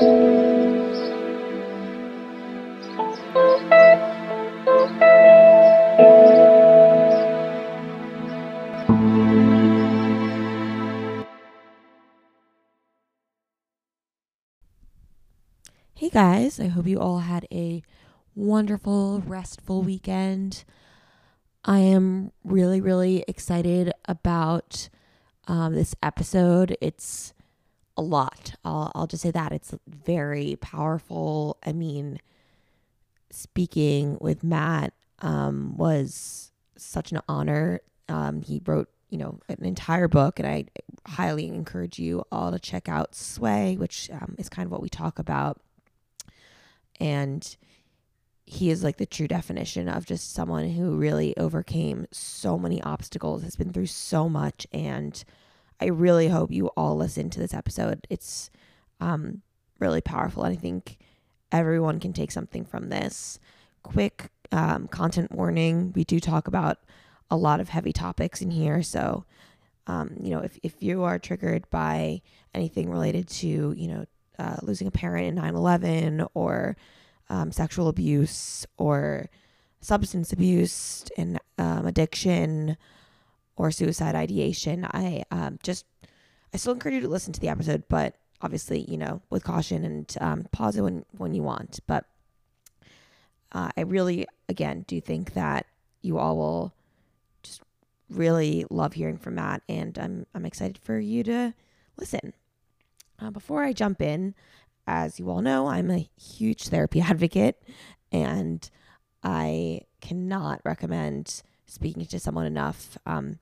Hey guys, I hope you all had a wonderful, restful weekend. I am really, really excited about um, this episode. It's a lot. I'll, I'll just say that. It's very powerful. I mean, speaking with Matt um, was such an honor. Um, he wrote, you know, an entire book, and I highly encourage you all to check out Sway, which um, is kind of what we talk about and he is like the true definition of just someone who really overcame so many obstacles, has been through so much. And I really hope you all listen to this episode. It's um, really powerful. And I think everyone can take something from this. Quick um, content warning we do talk about a lot of heavy topics in here. So, um, you know, if, if you are triggered by anything related to, you know, uh, losing a parent in 9 11 or um, sexual abuse or substance abuse and um, addiction or suicide ideation, I um, just, I still encourage you to listen to the episode, but obviously, you know, with caution and um, pause it when, when you want. But uh, I really, again, do think that you all will just really love hearing from Matt, and I'm, I'm excited for you to listen. Uh, before I jump in, as you all know, I'm a huge therapy advocate and I cannot recommend speaking to someone enough. Um,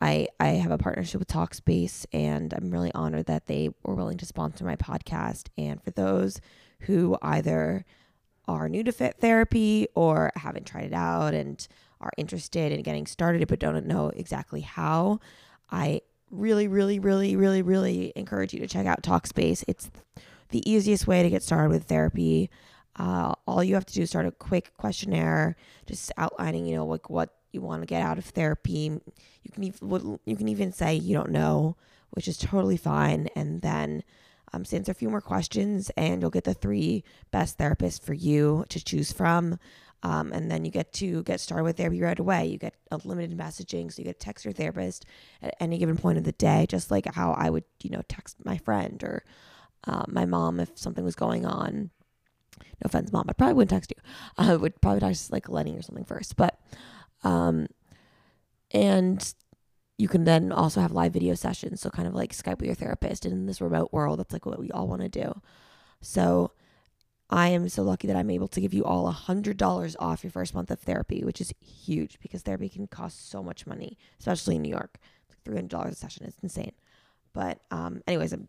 I, I have a partnership with Talkspace and I'm really honored that they were willing to sponsor my podcast. And for those who either are new to fit therapy or haven't tried it out and are interested in getting started but don't know exactly how, I really, really, really, really, really encourage you to check out Talkspace. It's the easiest way to get started with therapy. Uh, all you have to do is start a quick questionnaire, just outlining, you know, like what you want to get out of therapy. You can even you can even say you don't know, which is totally fine, and then um, answer a few more questions, and you'll get the three best therapists for you to choose from. Um, and then you get to get started with therapy right away. You get unlimited messaging, so you get to text your therapist at any given point of the day, just like how I would, you know, text my friend or uh, my mom if something was going on. No offense, mom. I probably wouldn't text you. I would probably text like Lenny or something first. But, um, and you can then also have live video sessions. So kind of like Skype with your therapist. And in this remote world, that's like what we all want to do. So I am so lucky that I'm able to give you all a hundred dollars off your first month of therapy, which is huge because therapy can cost so much money, especially in New York. It's like three hundred dollars a session. It's insane. But um, anyways, I'm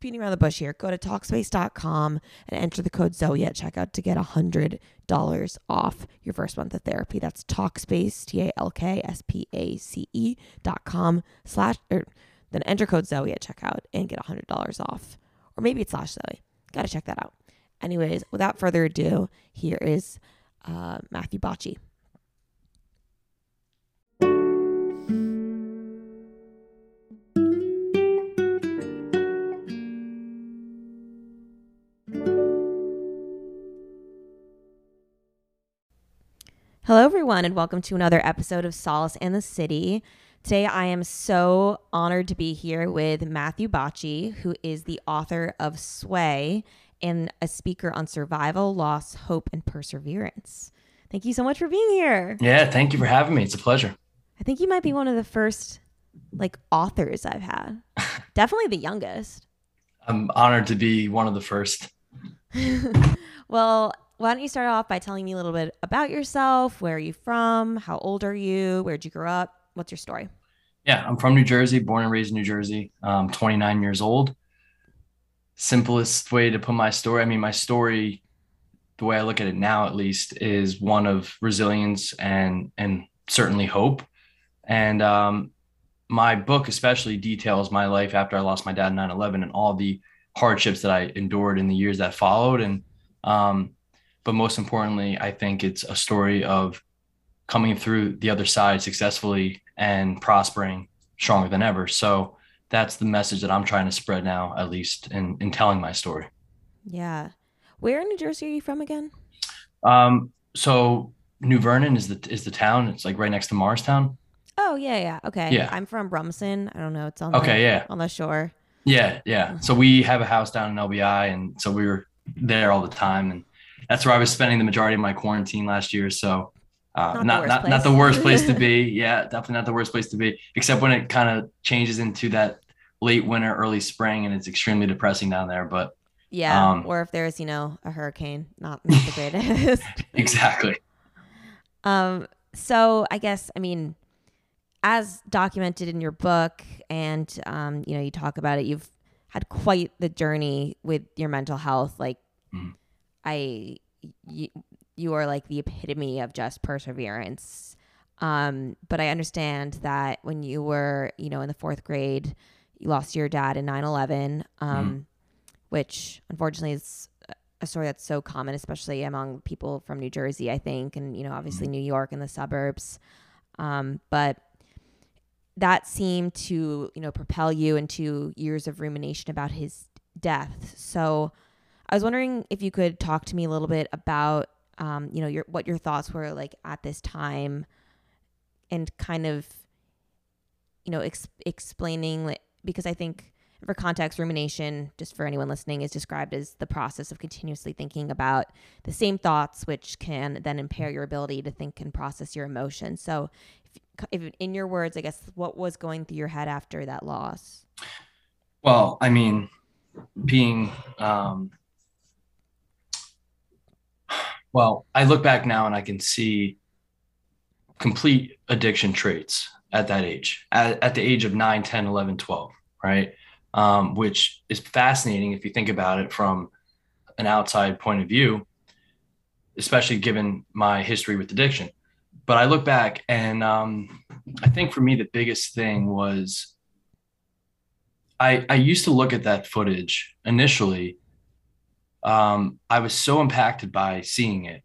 beating around the bush here. Go to Talkspace.com and enter the code Zoe at checkout to get a hundred dollars off your first month of therapy. That's Talkspace T A L K S P A C E dot com slash or then enter code Zoe at checkout and get a hundred dollars off. Or maybe it's slash Zoe. Gotta check that out. Anyways, without further ado, here is uh, Matthew Bocchi. Hello, everyone, and welcome to another episode of Solace and the City. Today, I am so honored to be here with Matthew Bocchi, who is the author of Sway and a speaker on survival, loss, hope, and perseverance. Thank you so much for being here. Yeah, thank you for having me. It's a pleasure. I think you might be one of the first like authors I've had. Definitely the youngest. I'm honored to be one of the first. well, why don't you start off by telling me a little bit about yourself? Where are you from? How old are you? Where'd you grow up? What's your story? Yeah, I'm from New Jersey, born and raised in New Jersey. I'm 29 years old simplest way to put my story. I mean, my story, the way I look at it now, at least, is one of resilience and and certainly hope. And um, my book especially details my life after I lost my dad in 9/11 and all the hardships that I endured in the years that followed. And um, but most importantly, I think it's a story of coming through the other side successfully and prospering stronger than ever. So that's the message that I'm trying to spread now, at least in, in telling my story. Yeah. Where in New Jersey are you from again? Um, so New Vernon is the is the town. It's like right next to Morristown. Oh yeah, yeah. Okay. Yeah. I'm from Rumson. I don't know. It's on Okay, the, yeah. on the shore. Yeah, yeah. So we have a house down in LBI, and so we were there all the time, and that's where I was spending the majority of my quarantine last year. So, uh, Not the not worst not, not place. the worst place to be. Yeah, definitely not the worst place to be, except when it kind of changes into that late winter, early spring, and it's extremely depressing down there. But Yeah. Um, or if there's, you know, a hurricane. Not, not the greatest. exactly. Um, so I guess I mean, as documented in your book, and um, you know, you talk about it. You've had quite the journey with your mental health. Like, Mhm. I, you, you are like the epitome of just perseverance. Um, but I understand that when you were, you know, in the fourth grade, you lost your dad in 9-11, um, which unfortunately is a story that's so common, especially among people from New Jersey, I think, and you know, obviously New York and the suburbs. Um, but that seemed to, you know, propel you into years of rumination about his death. So I was wondering if you could talk to me a little bit about, um, you know, your what your thoughts were like at this time, and kind of, you know, ex- explaining like, because I think for context, rumination, just for anyone listening, is described as the process of continuously thinking about the same thoughts, which can then impair your ability to think and process your emotions. So, if, if in your words, I guess, what was going through your head after that loss? Well, I mean, being um, well, I look back now and I can see complete addiction traits at that age, at, at the age of 9, 10, 11, 12, right? Um, which is fascinating if you think about it from an outside point of view, especially given my history with addiction. But I look back and um, I think for me, the biggest thing was I, I used to look at that footage initially. Um, I was so impacted by seeing it.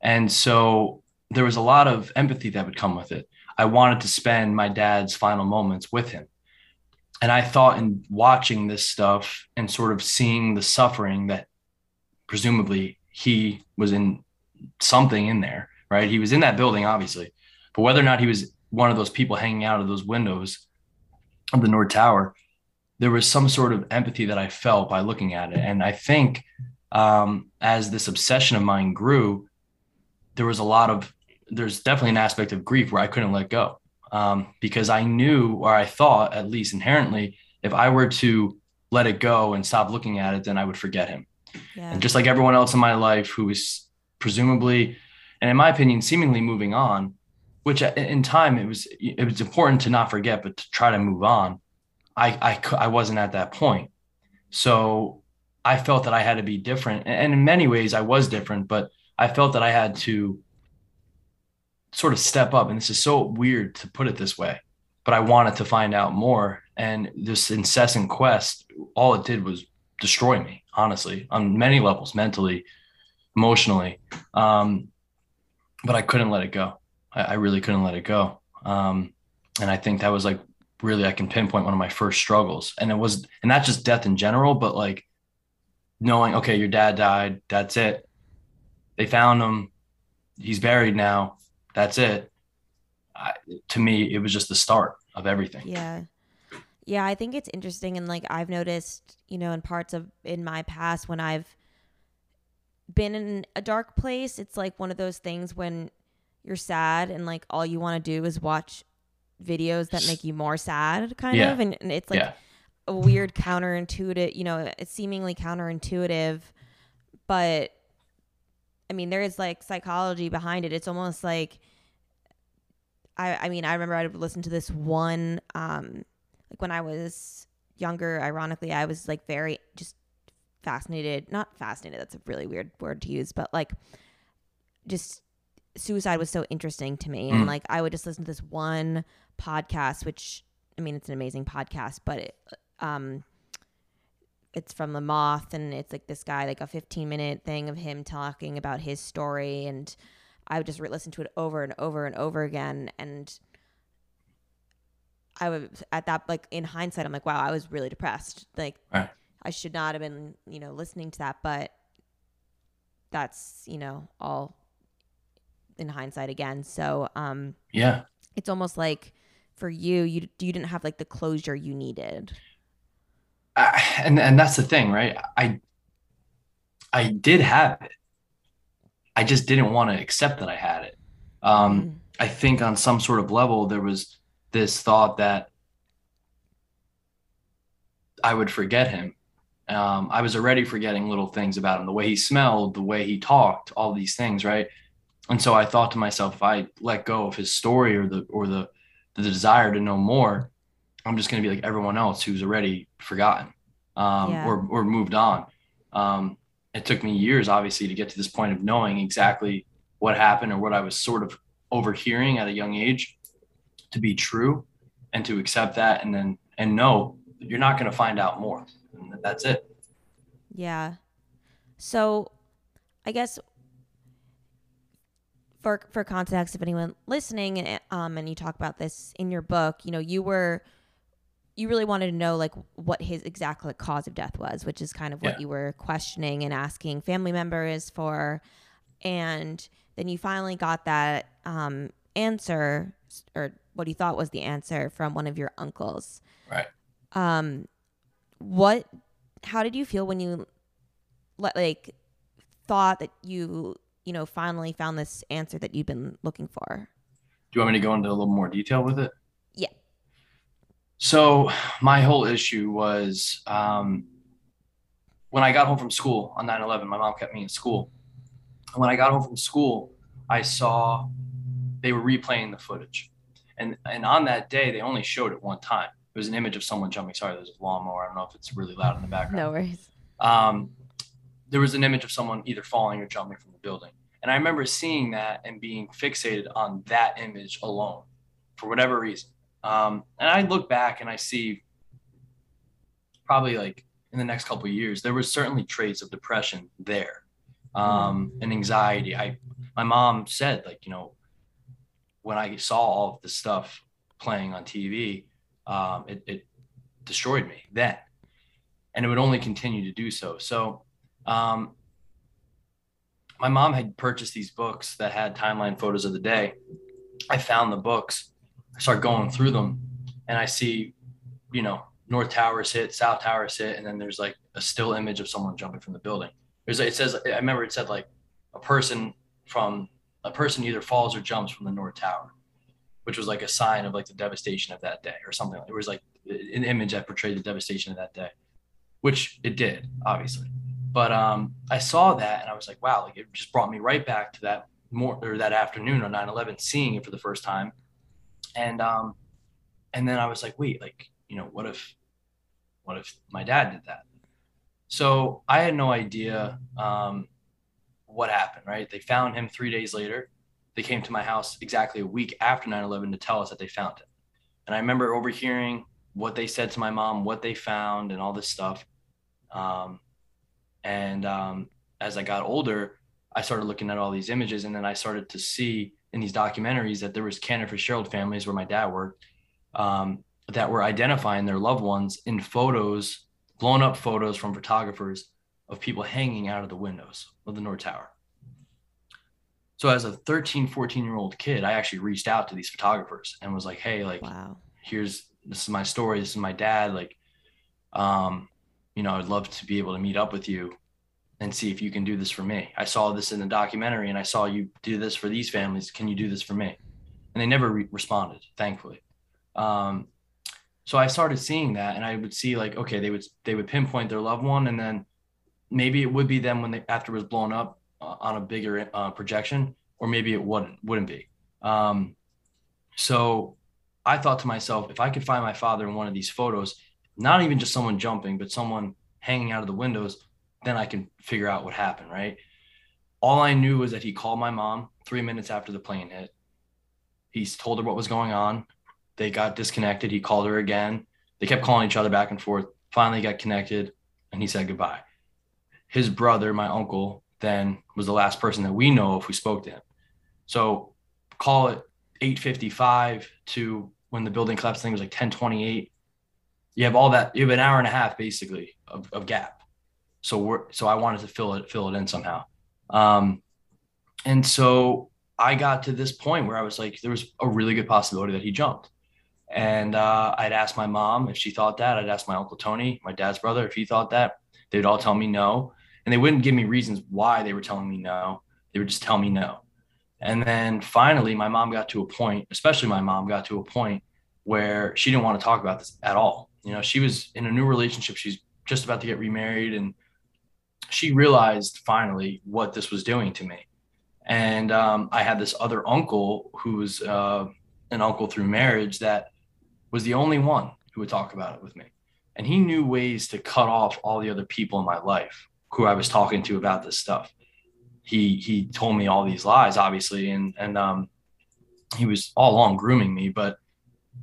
And so there was a lot of empathy that would come with it. I wanted to spend my dad's final moments with him. And I thought in watching this stuff and sort of seeing the suffering that presumably he was in something in there, right? He was in that building, obviously. But whether or not he was one of those people hanging out of those windows of the North Tower, there was some sort of empathy that I felt by looking at it. And I think um, as this obsession of mine grew, there was a lot of, there's definitely an aspect of grief where I couldn't let go um, because I knew, or I thought at least inherently, if I were to let it go and stop looking at it, then I would forget him. Yeah. And just like everyone else in my life who is presumably, and in my opinion, seemingly moving on, which in time it was, it was important to not forget, but to try to move on. I, I, I wasn't at that point. So I felt that I had to be different. And in many ways, I was different, but I felt that I had to sort of step up. And this is so weird to put it this way, but I wanted to find out more. And this incessant quest, all it did was destroy me, honestly, on many levels, mentally, emotionally. Um, but I couldn't let it go. I, I really couldn't let it go. Um, and I think that was like really I can pinpoint one of my first struggles. And it was, and not just death in general, but like knowing, okay, your dad died. That's it. They found him. He's buried now. That's it. I, to me, it was just the start of everything. Yeah. Yeah, I think it's interesting and like I've noticed, you know, in parts of in my past when I've been in a dark place, it's like one of those things when you're sad and like all you want to do is watch videos that make you more sad kind Yeah. of and, and it's like yeah. a weird counterintuitive, you know, it's seemingly counterintuitive, but I mean, there is like psychology behind it. It's almost like I I mean, I remember I listened to this one um like when I was younger, ironically, I was like very just fascinated, not fascinated, that's a really weird word to use, but like just suicide was so interesting to me and Mm. like I would just listen to this one podcast which I mean, it's an amazing podcast, but it, um it's from the moth and it's like this guy like a 15 minute thing of him talking about his story and i would just re- listen to it over and over and over again and I was at that like in hindsight, I'm like, wow, I was really depressed. Like Right. I should not have been, you know, listening to that, but that's, you know, all in hindsight again. So, um Yeah. it's almost like for you, you you didn't have like the closure you needed. I, and and that's the thing, right? I I did have it. I just didn't want to accept that I had it. Um, Mm. I think on some sort of level there was this thought that I would forget him. Um, I was already forgetting little things about him, the way he smelled, the way he talked, all these things, right? And so I thought to myself, if I let go of his story or the or the the desire to know more, I'm just going to be like everyone else who's already forgotten um, Yeah. or or moved on. Um, it took me years, obviously, to get to this point of knowing exactly what happened or what I was sort of overhearing at a young age to be true, and to accept that, and then and know you're not going to find out more. And that's it. Yeah. So, I guess for for context, if anyone listening, and um, and you talk about this in your book, you know, you were you really wanted to know like what his exact like, cause of death was, which is kind of what Yeah. you were questioning and asking family members for, and then you finally got that um, answer or what you thought was the answer from one of your uncles. Right. Um, what? How did you feel when you like thought that you you know finally found this answer that you've been looking for? Do you want me to go into a little more detail with it? Yeah. So my whole issue was um, when I got home from school on 9/11. My mom kept me in school. And when I got home from school, I saw they were replaying the footage, and and on that day they only showed it one time. It was an image of someone jumping. Sorry, there's a lawnmower. I don't know if it's really loud in the background No worries. um, there was an image of someone either falling or jumping from the building. And I remember seeing that and being fixated on that image alone for whatever reason. Um, and I look back and I see probably like in the next couple years, there was certainly traits of depression there um, and anxiety. I, my mom said like, you know, when I saw all of this stuff playing on TV, um, it, it destroyed me then and it would only continue to do so. So, um, my mom had purchased these books that had timeline photos of the day. I found the books, I start going through them, and I see, you know, North Towers hit, South Towers hit, and then there's like a still image of someone jumping from the building. There's it says I remember it said like a person from a person either falls or jumps from the North Tower, which was like a sign of like the devastation of that day or something. It was like an image that portrayed the devastation of that day which it did, obviously. But um, I saw that and I was like, wow, like it just brought me right back to that more or that afternoon on 9/11, seeing it for the first time. And um, and then I was like, wait, like, you know, what if what if my dad did that? So I had no idea um, what happened, right? They found him three days later. They came to my house exactly a week after 9 11 to tell us that they found him. And I remember overhearing what they said to my mom, what they found, and all this stuff. Um, and um, as I got older, I started looking at all these images, and then I started to see in these documentaries that there was Cantor Fitzgerald families where my dad worked um, that were identifying their loved ones in photos, blown up photos from photographers of people hanging out of the windows of the North Tower. So as a 13, 14 year old kid, I actually reached out to these photographers and was like, hey, like, Wow. here's this is my story this is my dad like um you know i'd love to be able to meet up with you and see if you can do this for me. I saw this in the documentary and i saw you do this for these families. Can you do this for me? And they never re- responded thankfully. Um so i started seeing that and i would see like okay they would they would pinpoint their loved one and then maybe it would be them when they after it was blown up uh, on a bigger uh, projection or maybe it wouldn't wouldn't be. Um so I thought to myself, if I could find my father in one of these photos, not even just someone jumping, but someone hanging out of the windows, then I can figure out what happened, right? All I knew was that he called my mom three minutes after the plane hit. He told her what was going on. They got disconnected. He called her again. They kept calling each other back and forth. Finally got connected and he said goodbye. His brother, my uncle, then was the last person that we know of who spoke to him. So call it 855 to when the building collapsed, thing was like 1028. You have all that, you have an hour and a half basically of, of gap. So we're, so I wanted to fill it, fill it in somehow. Um, and so I got to this point where I was like, there was a really good possibility that he jumped. And uh, I'd ask my mom if she thought that. I'd ask my uncle Tony, my dad's brother, if he thought that. They'd all tell me no. And they wouldn't give me reasons why they were telling me no. They would just tell me no. And then finally, my mom got to a point, especially my mom got to a point where she didn't want to talk about this at all. You know, she was in a new relationship. She's just about to get remarried. And she realized finally what this was doing to me. And um, I had this other uncle who was uh, an uncle through marriage that was the only one who would talk about it with me. And he knew ways to cut off all the other people in my life who I was talking to about this stuff. He he told me all these lies, obviously, and and um, he was all along grooming me, but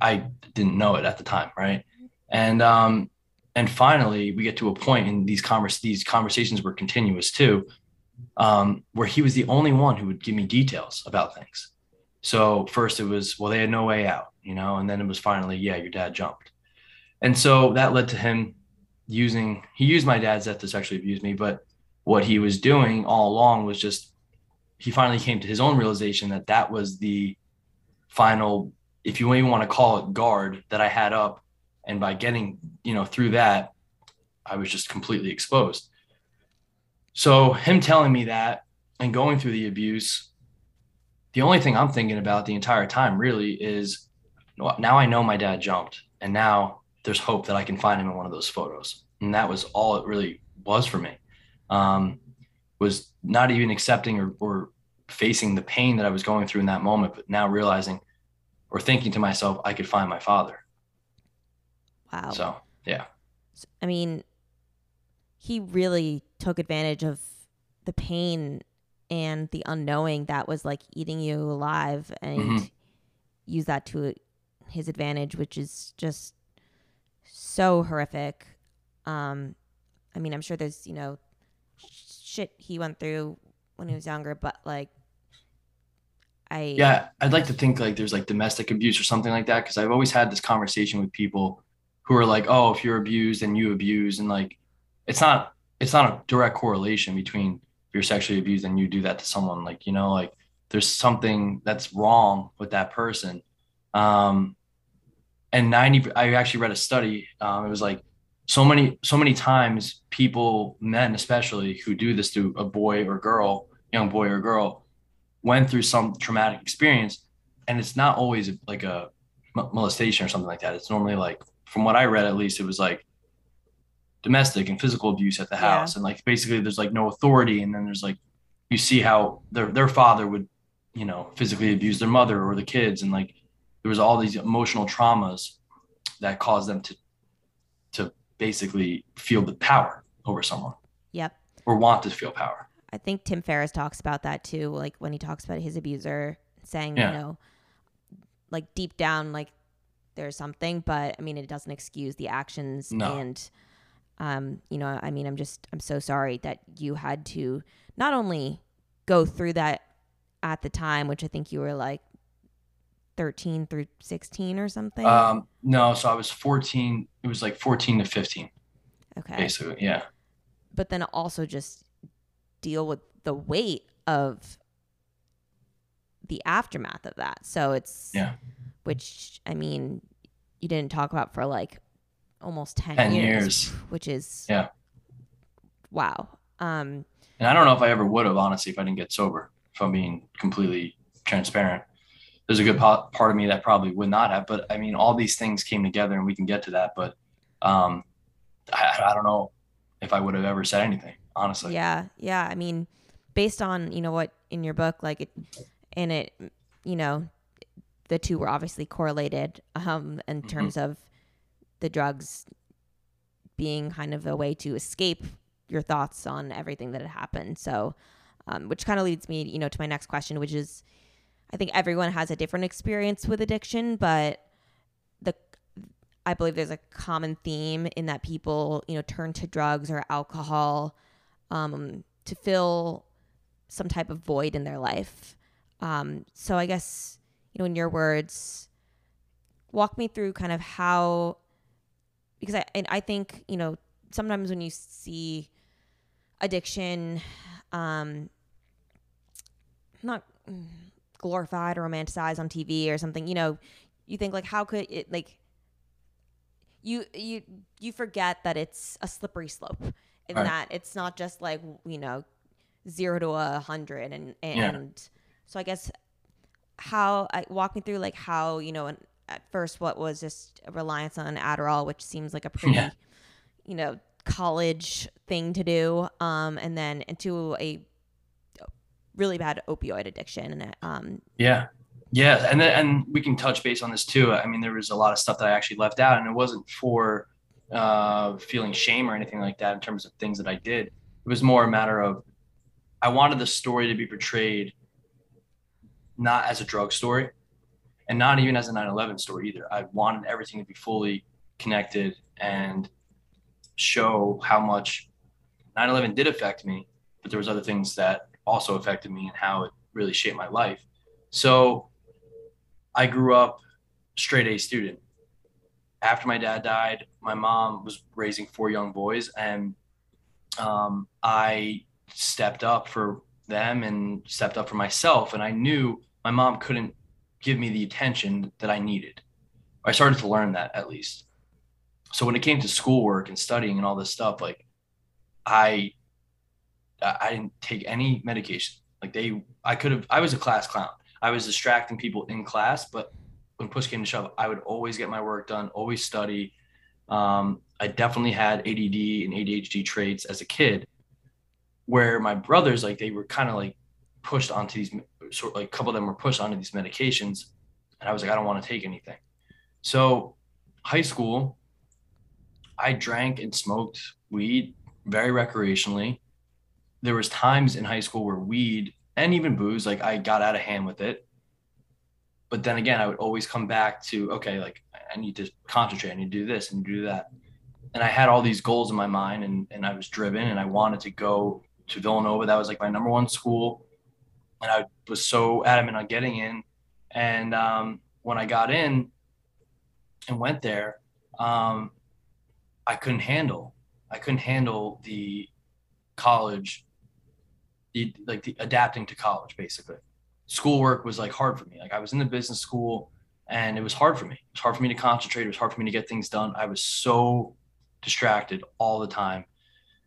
I didn't know it at the time, right? And um, and finally, we get to a point in these convers these conversations were continuous too, um, where he was the only one who would give me details about things. So first it was, well, they had no way out, you know, and then it was finally, yeah, your dad jumped. And so that led to him using, he used my dad's death to sexually abuse me, but what he was doing all along was just, he finally came to his own realization that that was the final, if you even want to call it guard that I had up. And by getting, you know, through that, I was just completely exposed. So him telling me that and going through the abuse the only thing I'm thinking about the entire time really is now I know my dad jumped, and now there's hope that I can find him in one of those photos. And that was all it really was for me. Um, was not even accepting or, or facing the pain that I was going through in that moment, but now realizing or thinking to myself, I could find my father. Wow. So, yeah. I mean, he really took advantage of the pain and the unknowing that was like eating you alive and mm-hmm. use that to his advantage which is just so horrific um i mean i'm sure there's you know shit he went through when he was younger but like i yeah i'd like to think like there's like domestic abuse or something like that because i've always had this conversation with people who are like oh if you're abused and you abuse. And like it's not it's not a direct correlation between if you're sexually abused and you do that to someone. Like you know like there's something that's wrong with that person. Um and 90 i actually read a study um it was like so many so many times people men especially who do this to a boy or girl young boy or girl went through some traumatic experience. And it's not always like a molestation or something like that. It's normally like from what i read at least it was like domestic and physical abuse at the house. Yeah. and like basically there's like no authority. And then there's like you see how their their father would you know physically abuse their mother or the kids. And like there was all these emotional traumas that caused them to to basically feel the power over someone. Yep. Or want to feel power. I think tim ferriss talks about that too like when he talks about his abuser saying yeah. you know like deep down like there's something but i mean it doesn't excuse the actions no. and um, you know, I mean, I'm just, I'm so sorry that you had to not only go through that at the time, which I think you were like 13 through 16 or something. Um, no, so I was 14. It was like 14 to 15. Okay. Basically, yeah. But then also just deal with the weight of the aftermath of that. So it's, yeah. Which, I mean, you didn't talk about for like almost 10, 10 years, years, which is yeah. Wow. Um and i don't know if i ever would have honestly if i didn't get sober if i'm being completely transparent. There's a good part of me that probably would not have but i mean all these things came together and we can get to that but um i, I don't know if i would have ever said anything honestly. Yeah yeah. I mean based on you know what in your book like it and it you know the two were obviously correlated um in mm-hmm. terms of the drugs being kind of a way to escape your thoughts on everything that had happened. So, um, which kind of leads me, you know, to my next question, which is, I think everyone has a different experience with addiction, but the I believe there's a common theme in that people, you know, turn to drugs or alcohol um, to fill some type of void in their life. Um, so I guess, you know, in your words, walk me through kind of how because I I think you know sometimes when you see addiction, um, not glorified or romanticized on TV or something, you know, you think like how could it like you you you forget that it's a slippery slope in right. that it's not just like you know zero to a hundred and and yeah. so I guess how I walk me through like how you know at first what was just a reliance on Adderall, which seems like a pretty yeah. you know college thing to do, um, and then into a really bad opioid addiction and um yeah. Yeah and then and we can touch base on this too. I mean there was a lot of stuff that i actually left out and it wasn't for uh feeling shame or anything like that in terms of things that i did. It was more a matter of i wanted the story to be portrayed not as a drug story and not even as a 9-11 story either. I wanted everything to be fully connected and show how much 9-11 did affect me but there was other things that also affected me and how it really shaped my life. So i grew up straight a student. After my dad died my mom was raising four young boys and um, i stepped up for them and stepped up for myself and i knew my mom couldn't give me the attention that i needed i started to learn that at least so when it came to schoolwork and studying and all this stuff, like I I didn't take any medication. Like they I could have I was a class clown. I was distracting people in class, but when push came to shove, I would always get my work done, always study. Um, I definitely had ADD and ADHD traits as a kid, where my brothers like they were kind of like pushed onto these sort of like a couple of them were pushed onto these medications, and I was like I don't want to take anything. So high school, I drank and smoked weed very recreationally. There was times in high school where weed and even booze, like I got out of hand with it. But then again, I would always come back to, okay, like I need to concentrate, I need to do this and do that. And I had all these goals in my mind and, and I was driven and I wanted to go to Villanova. That was like my number one school. And I was so adamant on getting in. And um, when I got in and went there, um, I couldn't handle. I couldn't handle the college, the like the adapting to college basically. Schoolwork was like hard for me. Like I was in the business school and it was hard for me. It was hard for me to concentrate. It was hard for me to get things done. I was so distracted all the time.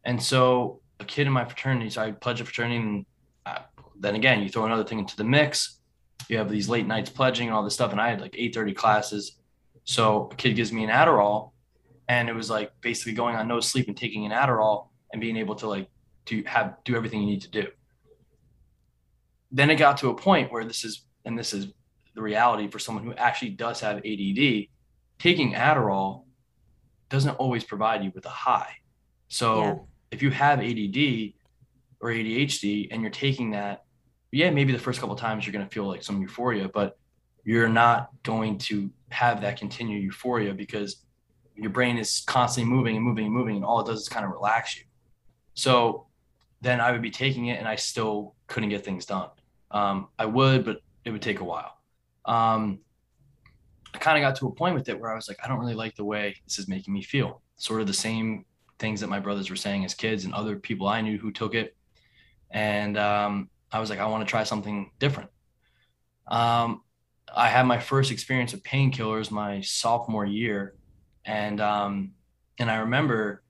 And so a kid in my fraternity, so I pledge a fraternity and uh, then again, you throw another thing into the mix. You have these late nights pledging and all this stuff. And I had like 830 classes. So a kid gives me an Adderall and it was like basically going on no sleep and taking an Adderall and being able to like do have do everything you need to do. Then it got to a point where this is and this is the reality for someone who actually does have ADD, taking Adderall doesn't always provide you with a high. So. If you have ADD or ADHD and you're taking that, yeah, maybe the first couple times you're going to feel like some euphoria, but you're not going to have that continued euphoria because your brain is constantly moving and moving and moving, and all it does is kind of relax you. So then I would be taking it, and I still couldn't get things done. Um, I would, but it would take a while. Um, I kind of got to a point with it where I was like, I don't really like the way this is making me feel. Sort of the same things that my brothers were saying as kids and other people I knew who took it. And um, I was like, I want to try something different. Um, I had my first experience of painkillers my sophomore year and um, and I remember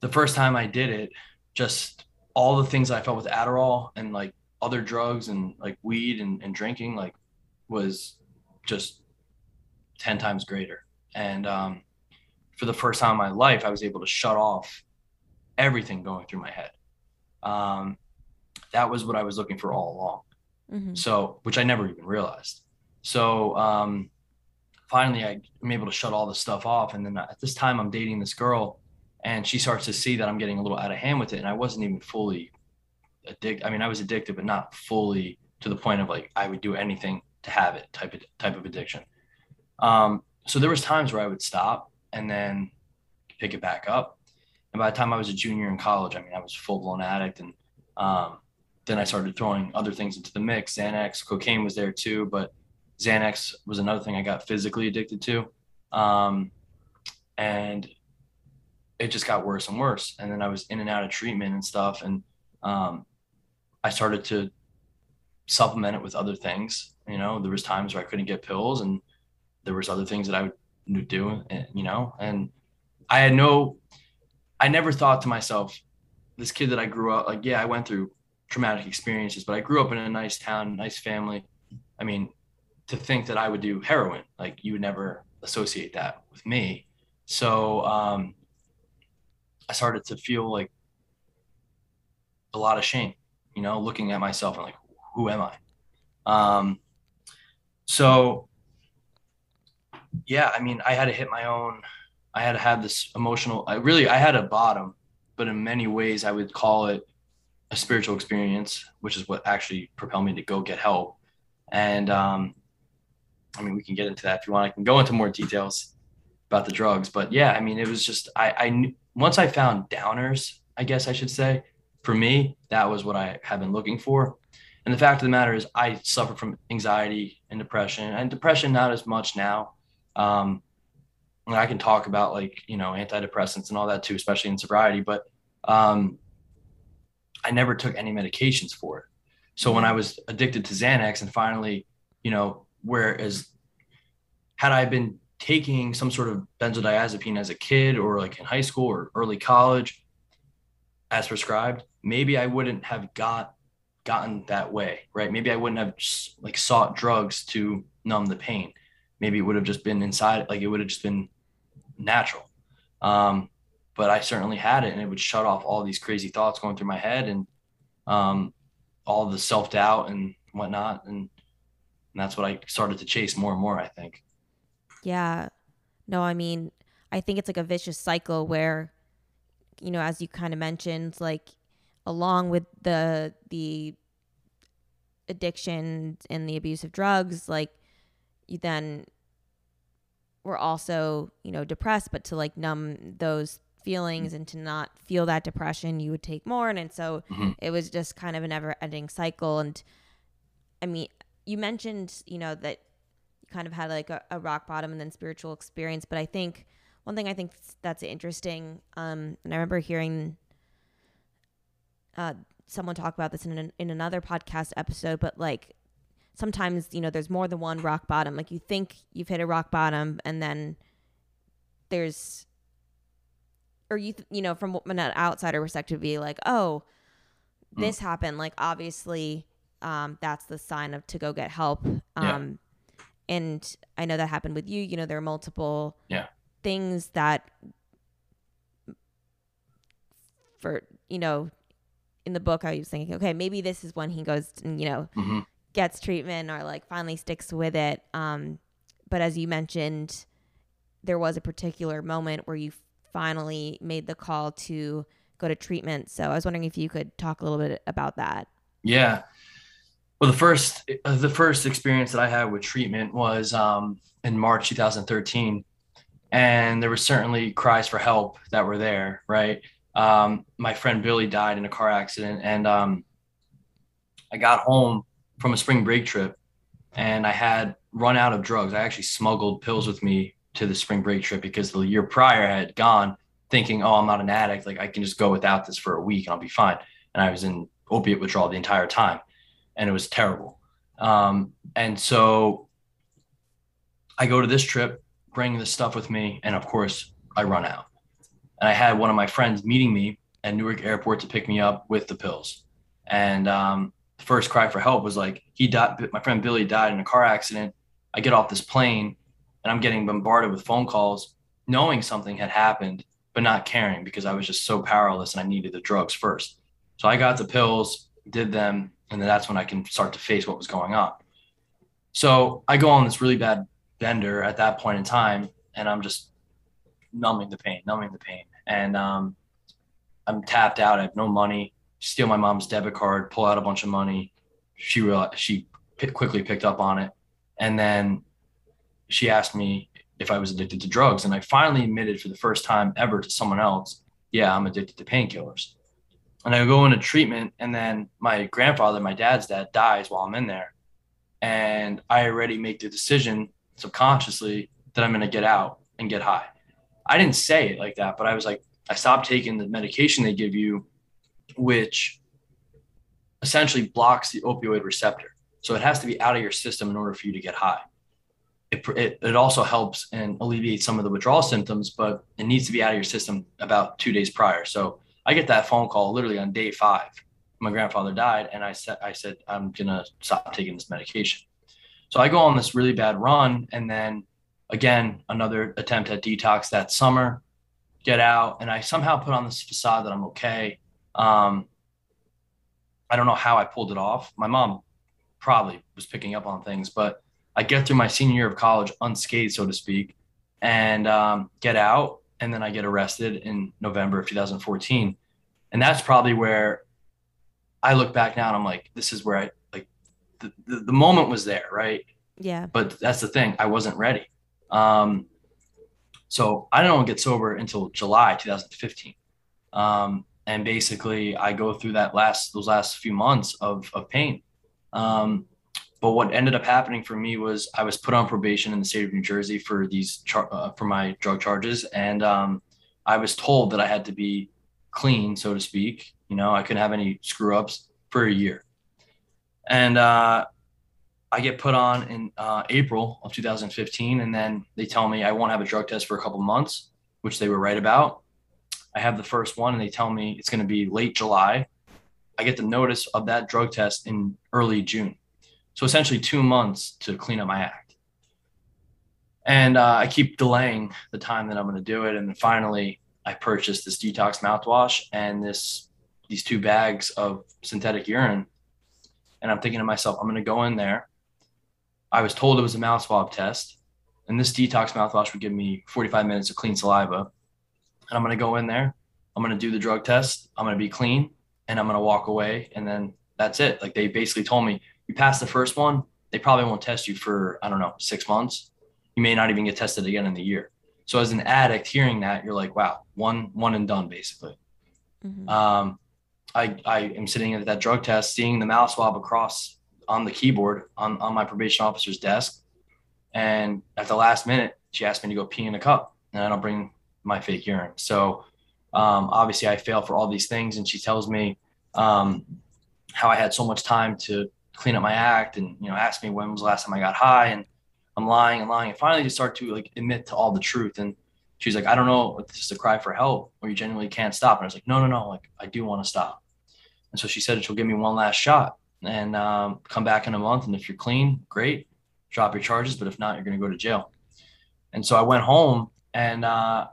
the first time I did it, just all the things I felt with Adderall and like other drugs and like weed and, and drinking like was just 10 times greater. And um, for the first time in my life, I was able to shut off everything going through my head. Um, that was what I was looking for all along. Mm-hmm. So, which I never even realized. So, um, finally I'm able to shut all this stuff off. And then at this time, I'm dating this girl, and she starts to see that I'm getting a little out of hand with it, and I wasn't even fully addicted. I mean, I was addicted, but not fully to the point of like I would do anything to have it type of type of addiction. Um, so there was times where I would stop and then pick it back up. And by the time I was a junior in college, I mean I was full blown addict, and um, then I started throwing other things into the mix. Xanax, cocaine was there too, but Xanax was another thing I got physically addicted to. Um, and it just got worse and worse. And then I was in and out of treatment and stuff. And um, I started to supplement it with other things. You know, there was times where I couldn't get pills and there was other things that I would do, eh, you know, and I had no, I never thought to myself, this kid that I grew up, like, yeah, I went through traumatic experiences, but I grew up in a nice town, nice family. I mean, to think that I would do heroin, like you would never associate that with me. So um, I started to feel like a lot of shame, you know, looking at myself and like, who am I? Um, so yeah, I mean, I had to hit my own, I had to have this emotional, I really, I had a bottom, but in many ways I would call it a spiritual experience, which is what actually propelled me to go get help. And, um, I mean, we can get into that if you want. I can go into more details about the drugs, but yeah, I mean, it was just I, I knew, once I found downers, I guess I should say, for me, that was what I have been looking for. And the fact of the matter is, I suffer from anxiety and depression, and depression not as much now. Um, and I can talk about like you know antidepressants and all that too, especially in sobriety. But um, I never took any medications for it. So when I was addicted to Xanax, and finally, you know, whereas had I been taking some sort of benzodiazepine as a kid or like in high school or early college as prescribed, maybe I wouldn't have got gotten that way, right? Maybe I wouldn't have like sought drugs to numb the pain. Maybe it would have just been inside, like it would have just been natural. Um, but I certainly had it, and it would shut off all these crazy thoughts going through my head and um, all the self doubt and whatnot. And, and that's what I started to chase more and more. I think. Yeah. No, I mean, I think it's like a vicious cycle where, you know, as you kind of mentioned, like along with the the addiction and the abuse of drugs, like you then were also, you know, depressed, but to like numb those feelings and to not feel that depression, you would take more. And, and so mm-hmm. it was just kind of a never ending cycle. And I mean, you mentioned, you know, that you kind of had like a, a, rock bottom and then spiritual experience. But I think one thing I think that's interesting, um, and I remember hearing uh, someone talk about this in an, in another podcast episode, but like sometimes you know there's more than one rock bottom. Like you think you've hit a rock bottom, and then there's or you th- you know from an outsider perspective be like oh mm. this mm. happened like obviously um, that's the sign of to go get help um, yeah. and i know that happened with you you know there are multiple yeah. things that for you know in the book i was thinking okay maybe this is when he goes and you know mm-hmm. Gets treatment or like finally sticks with it um, but as you mentioned there was a particular moment where you finally made the call to go to treatment. So I was wondering if you could talk a little bit about that. Yeah. Well, the first uh, the first experience that I had with treatment was um, in March 2013, and there were certainly cries for help that were there. Right, um, my friend Billy died in a car accident, and um, I got home from a spring break trip, and I had run out of drugs. I actually smuggled pills with me to the spring break trip because the year prior I had gone thinking, oh, I'm not an addict. Like I can just go without this for a week and I'll be fine. And I was in opiate withdrawal the entire time and it was terrible. Um, and so I go to this trip, bring the stuff with me. And of course I run out. And I had one of my friends meeting me at Newark airport to pick me up with the pills. And um, first cry for help was like, he died. My friend Billy died in a car accident. I get off this plane and I'm getting bombarded with phone calls, knowing something had happened, but not caring because I was just so powerless and I needed the drugs first. So I got the pills, did them, and then that's when I can start to face what was going on. So I go on this really bad bender at that point in time, and I'm just numbing the pain, numbing the pain. And um, I'm tapped out. I have no money. Steal my mom's debit card, pull out a bunch of money. She realized she quickly picked up on it, and then she asked me if I was addicted to drugs. And I finally admitted for the first time ever to someone else, yeah, I'm addicted to painkillers. And I go into treatment, and then my grandfather, my dad's dad, dies while I'm in there. and I already make the decision subconsciously that I'm going to get out and get high. I didn't say it like that, but I was like, I stopped taking the medication they give you, which essentially blocks the opioid receptor. So it has to be out of your system in order for you to get high. It, it, it also helps and alleviates some of the withdrawal symptoms, but it needs to be out of your system about two days prior. So I get that phone call literally on day five. My grandfather died, and I said, I said, I'm gonna stop taking this medication. So I go on this really bad run, and then again, another attempt at detox that summer, get out, and I somehow put on this facade that I'm okay. Um, I don't know how I pulled it off. My mom probably was picking up on things, but I get through my senior year of college unscathed, so to speak, and um, get out. And then I get arrested in November of 2014. And that's probably where I look back now and I'm like, this is where I like the, the, the moment was there, right? Yeah. But that's the thing, I wasn't ready. Um, so I don't get sober until July 2015. Um, and basically I go through that last those last few months of of pain. Um, but what ended up happening for me was I was put on probation in the state of New Jersey for these char- uh, for my drug charges, and um, I was told that I had to be clean, so to speak. You know, I couldn't have any screw ups for a year, and uh, I get put on in uh, April of 2015, and then they tell me I won't have a drug test for a couple months, which they were right about. I have the first one and they tell me it's going to be late July. I get the notice of that drug test in early June. So essentially two months to clean up my act. And uh, I keep delaying the time that I'm going to do it. And then finally, I purchased this detox mouthwash and this these two bags of synthetic urine. And I'm thinking to myself, I'm going to go in there. I was told it was a mouth swab test, and this detox mouthwash would give me 45 minutes of clean saliva and I'm going to go in there. I'm going to do the drug test. I'm going to be clean and I'm going to walk away. And then that's it. Like they basically told me, you pass the first one, they probably won't test you for, I don't know, six months. You may not even get tested again in the year. So as an addict hearing that, you're like, wow, one, one and done basically. Mm-hmm. Um, I, I am sitting at that drug test, seeing the mouth swab across on the keyboard on, on my probation officer's desk. And at the last minute, she asked me to go pee in a cup and I don't bring my fake urine. So um, obviously I fail for all these things. And she tells me um, how I had so much time to clean up my act and, you know, ask me when was the last time I got high and I'm lying and lying. And finally just start to like admit to all the truth. And she's like, I don't know if this is a cry for help or you genuinely can't stop. And I was like, no, no, no. Like I do want to stop. And so she said she'll give me one last shot and um, come back in a month. And if you're clean, great, drop your charges. But if not, you're going to go to jail. And so I went home and uh,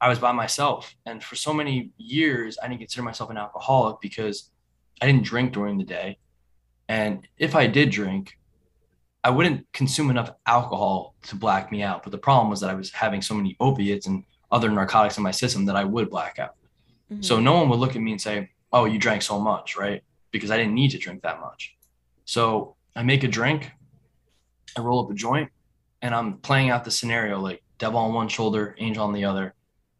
I was by myself. And for so many years, I didn't consider myself an alcoholic because I didn't drink during the day. And if I did drink, I wouldn't consume enough alcohol to black me out. But the problem was that I was having so many opiates and other narcotics in my system that I would black out. Mm-hmm. So no one would look at me and say, Oh, you drank so much, right? Because I didn't need to drink that much. So I make a drink, I roll up a joint, and I'm playing out the scenario like devil on one shoulder, angel on the other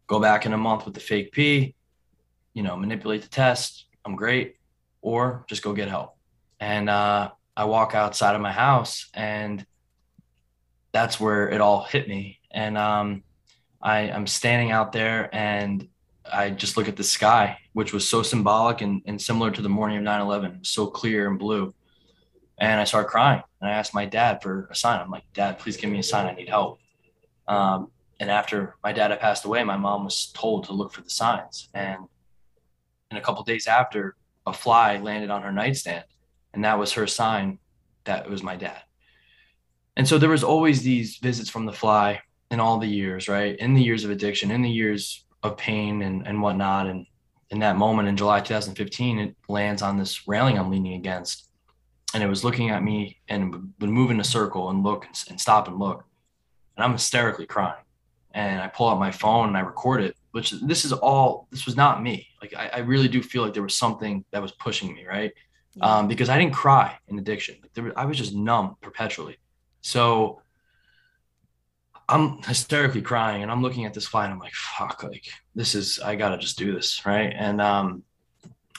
go back in a month with the fake P, you know, manipulate the test. I'm great. Or just go get help. And uh, I walk outside of my house and that's where it all hit me. And um, I, I'm standing out there and I just look at the sky, which was so symbolic and, and similar to the morning of 9 11, so clear and blue. And I start crying. And I asked my dad for a sign. I'm like, Dad, please give me a sign. I need help. Um, and after my dad had passed away, my mom was told to look for the signs. And and a couple days after, a fly landed on her nightstand, and that was her sign that it was my dad. And so there was always these visits from the fly in all the years, right? In the years of addiction, in the years of pain and, and whatnot. And in that moment in July 2015, it lands on this railing I'm leaning against. And it was looking at me and would move in a circle and look and stop and look. And I'm hysterically crying and I pull out my phone and I record it, which this is all, this was not me. Like, I, I really do feel like there was something that was pushing me, right? Yeah. Um, because I didn't cry in addiction. Like there, I was just numb perpetually. So I'm hysterically crying and I'm looking at this fly and I'm like, fuck, like this is, I gotta just do this. Right. And, um,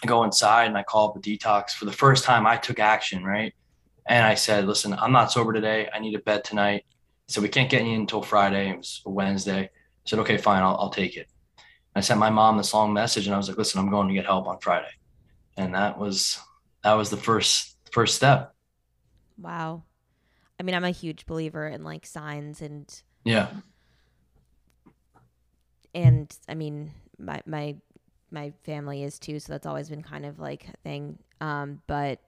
I go inside and I call up a detox for the first time I took action. Right. And I said, listen, I'm not sober today. I need a bed tonight. So we can't get you until Friday. It was Wednesday. I said, okay, fine, I'll, I'll take it. I sent my mom this long message and I was like, listen, I'm going to get help on Friday. And that was that was the first first step. Wow. I mean, I'm a huge believer in like signs and Yeah. and I mean, my my my family is too, so that's always been kind of like a thing. Um, but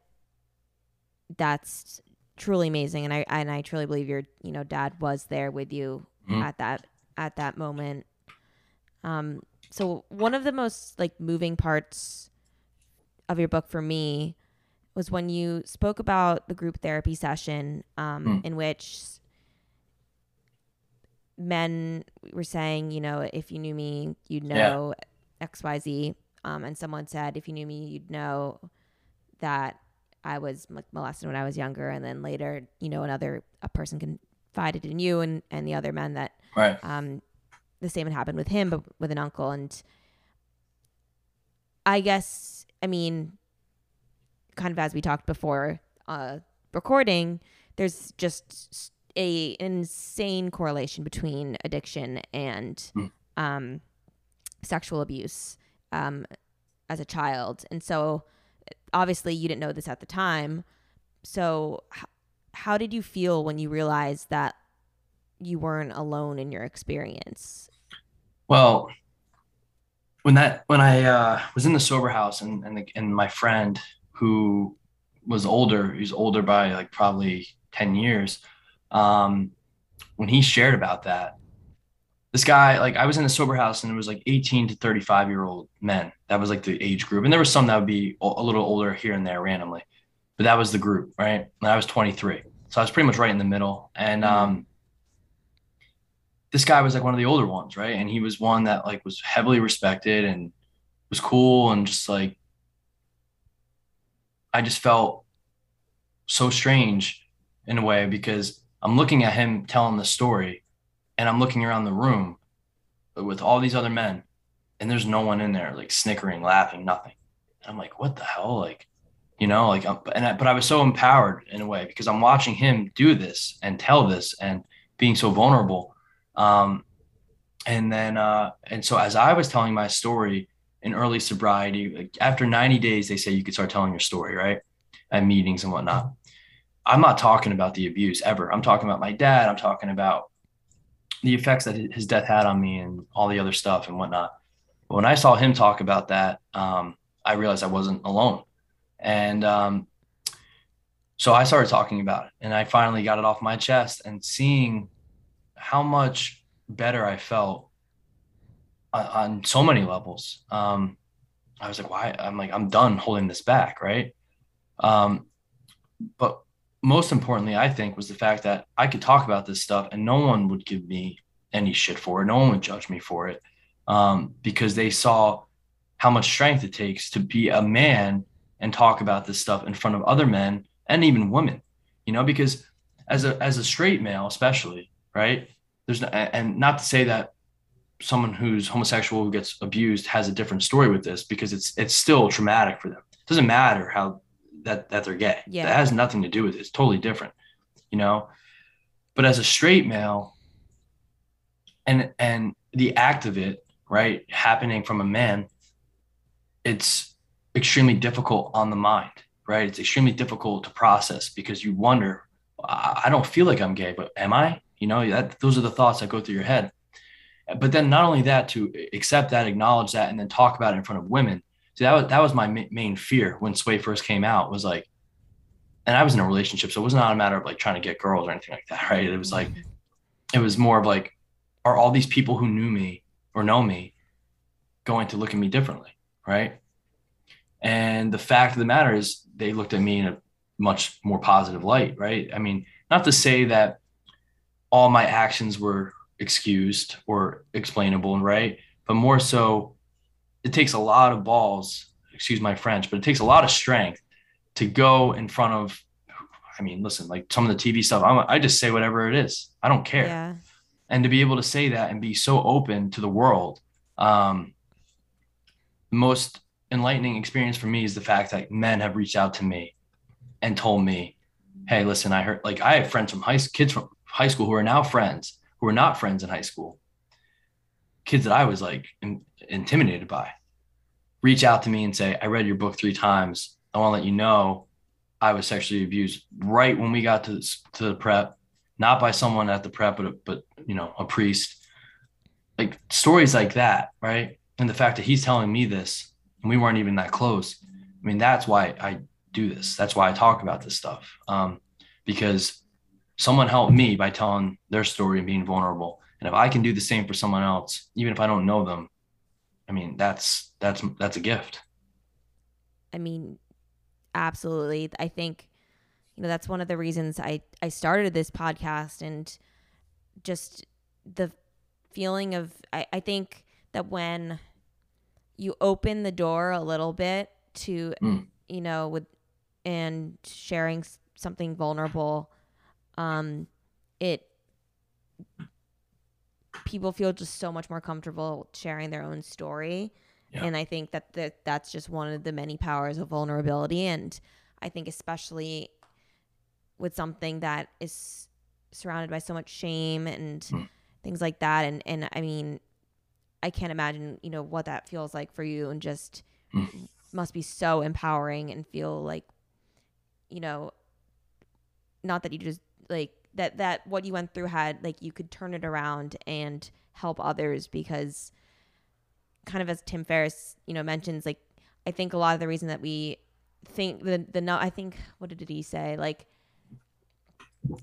that's truly amazing, and I and I truly believe your you know dad was there with you Mhm. at that at that moment. Um, so one of the most like moving parts of your book for me was when you spoke about the group therapy session um, Mm. in which men were saying, you know, if you knew me, you'd know X, Y, Z. Um, and someone said, if you knew me, you'd know that I was m- molested when I was younger. And then later, you know, another a person confided in you and and the other men that Right. um, the same had happened with him, but with an uncle. And I guess, I mean, kind of as we talked before, uh, recording, there's just a insane correlation between addiction and Mm. um, sexual abuse um, as a child. And so, obviously, you didn't know this at the time. So, h- how did you feel when you realized that you weren't alone in your experience? Well, when that when I uh, was in the sober house and and, the, and my friend who was older, he was older by like probably ten years, um, when he shared about that, this guy like I was in a sober house and it was like eighteen to thirty five year old men. That was like the age group, and there was some that would be a little older here and there randomly, but that was the group, right? And I was twenty three, so I was pretty much right in the middle, and Mhm. um this guy was like one of the older ones, right? And he was one that like was heavily respected and was cool and just like I just felt so strange in a way because I'm looking at him telling the story and I'm looking around the room with all these other men and there's no one in there like snickering, laughing, nothing. And I'm like, what the hell? Like, you know, like, I'm, and I, but I was so empowered in a way because I'm watching him do this and tell this and being so vulnerable. Um, and then, uh, and so as I was telling my story in early sobriety, like after 90 days, they say you could start telling your story, right? At meetings and whatnot. I'm not talking about the abuse ever. I'm talking about my dad. I'm talking about the effects that his death had on me and all the other stuff and whatnot. But when I saw him talk about that, um, I realized I wasn't alone. And um, so I started talking about it and I finally got it off my chest and seeing how much better I felt on, so many levels. Um, I was like, why? I'm like, I'm done holding this back. Right. Um, but most importantly, I think was the fact that I could talk about this stuff and no one would give me any shit for it. No one would judge me for it um, because they saw how much strength it takes to be a man and talk about this stuff in front of other men and even women, you know, because as a, as a straight male, especially, right. There's no, and not to say that someone who's homosexual who gets abused has a different story with this because it's, it's still traumatic for them. It doesn't matter how that, that they're gay. Yeah. That has nothing to do with it. It's totally different, you know, but as a straight male and, and the act of it, right, happening from a man, it's extremely difficult on the mind, right? It's extremely difficult to process because you wonder, I I don't feel like I'm gay, but am I? You know, that those are the thoughts that go through your head. But then not only that, to accept that, acknowledge that, and then talk about it in front of women. That was that was my main fear when Sway first came out. Was like, and I was in a relationship, so it was not a matter of like trying to get girls or anything like that, right? It was like, it was more of like, are all these people who knew me or know me going to look at me differently, right? And the fact of the matter is, they looked at me in a much more positive light, right? I mean, not to say that all my actions were excused or explainable right, but more so, it takes a lot of balls, excuse my French, but it takes a lot of strength to go in front of. I mean, listen, like some of the TV stuff, I'm, I just say whatever it is. I don't care Yeah. and to be able to say that and be so open to the world um, most enlightening experience for me is the fact that men have reached out to me and told me hey, listen, I heard like I have friends from high kids from high school who are now friends who were not friends in high school. Kids that I was like in, intimidated by reach out to me and say, I read your book three times. I want to let you know I was sexually abused right when we got to, to the prep, not by someone at the prep, but, but, you know, a priest. Like stories like that, right? And the fact that he's telling me this and we weren't even that close. I mean, that's why I do this. That's why I talk about this stuff. Um, because someone helped me by telling their story and being vulnerable. And if I can do the same for someone else, even if I don't know them, I mean, that's that's that's a gift. I mean, absolutely. I think you know that's one of the reasons I I started this podcast and just the feeling of I, I think that when you open the door a little bit to mm. you know with and sharing something vulnerable um it people feel just so much more comfortable sharing their own story yeah. and i think that the, that's just one of the many powers of vulnerability and i think especially with something that is surrounded by so much shame and mm. things like that and and i mean i can't imagine you know what that feels like for you and just mm. must be so empowering and feel like you know not that you just like that that what you went through had like you could turn it around and help others because kind of as Tim Ferriss, you know, mentions like I think a lot of the reason that we think the the no I think what did he say? Like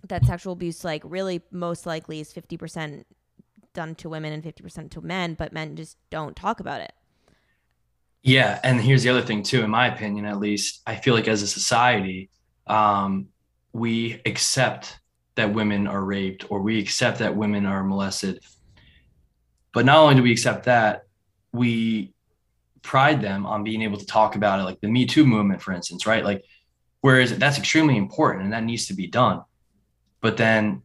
that sexual abuse like really most likely is 50% done to women and 50% to men, but men just don't talk about it. Yeah, and here's the other thing too in my opinion at least, I feel like as a society um we accept that women are raped or we accept that women are molested. But not only do we accept that, we pride them on being able to talk about it, like the Me Too movement, for instance, right? Like, whereas that's extremely important and that needs to be done. But then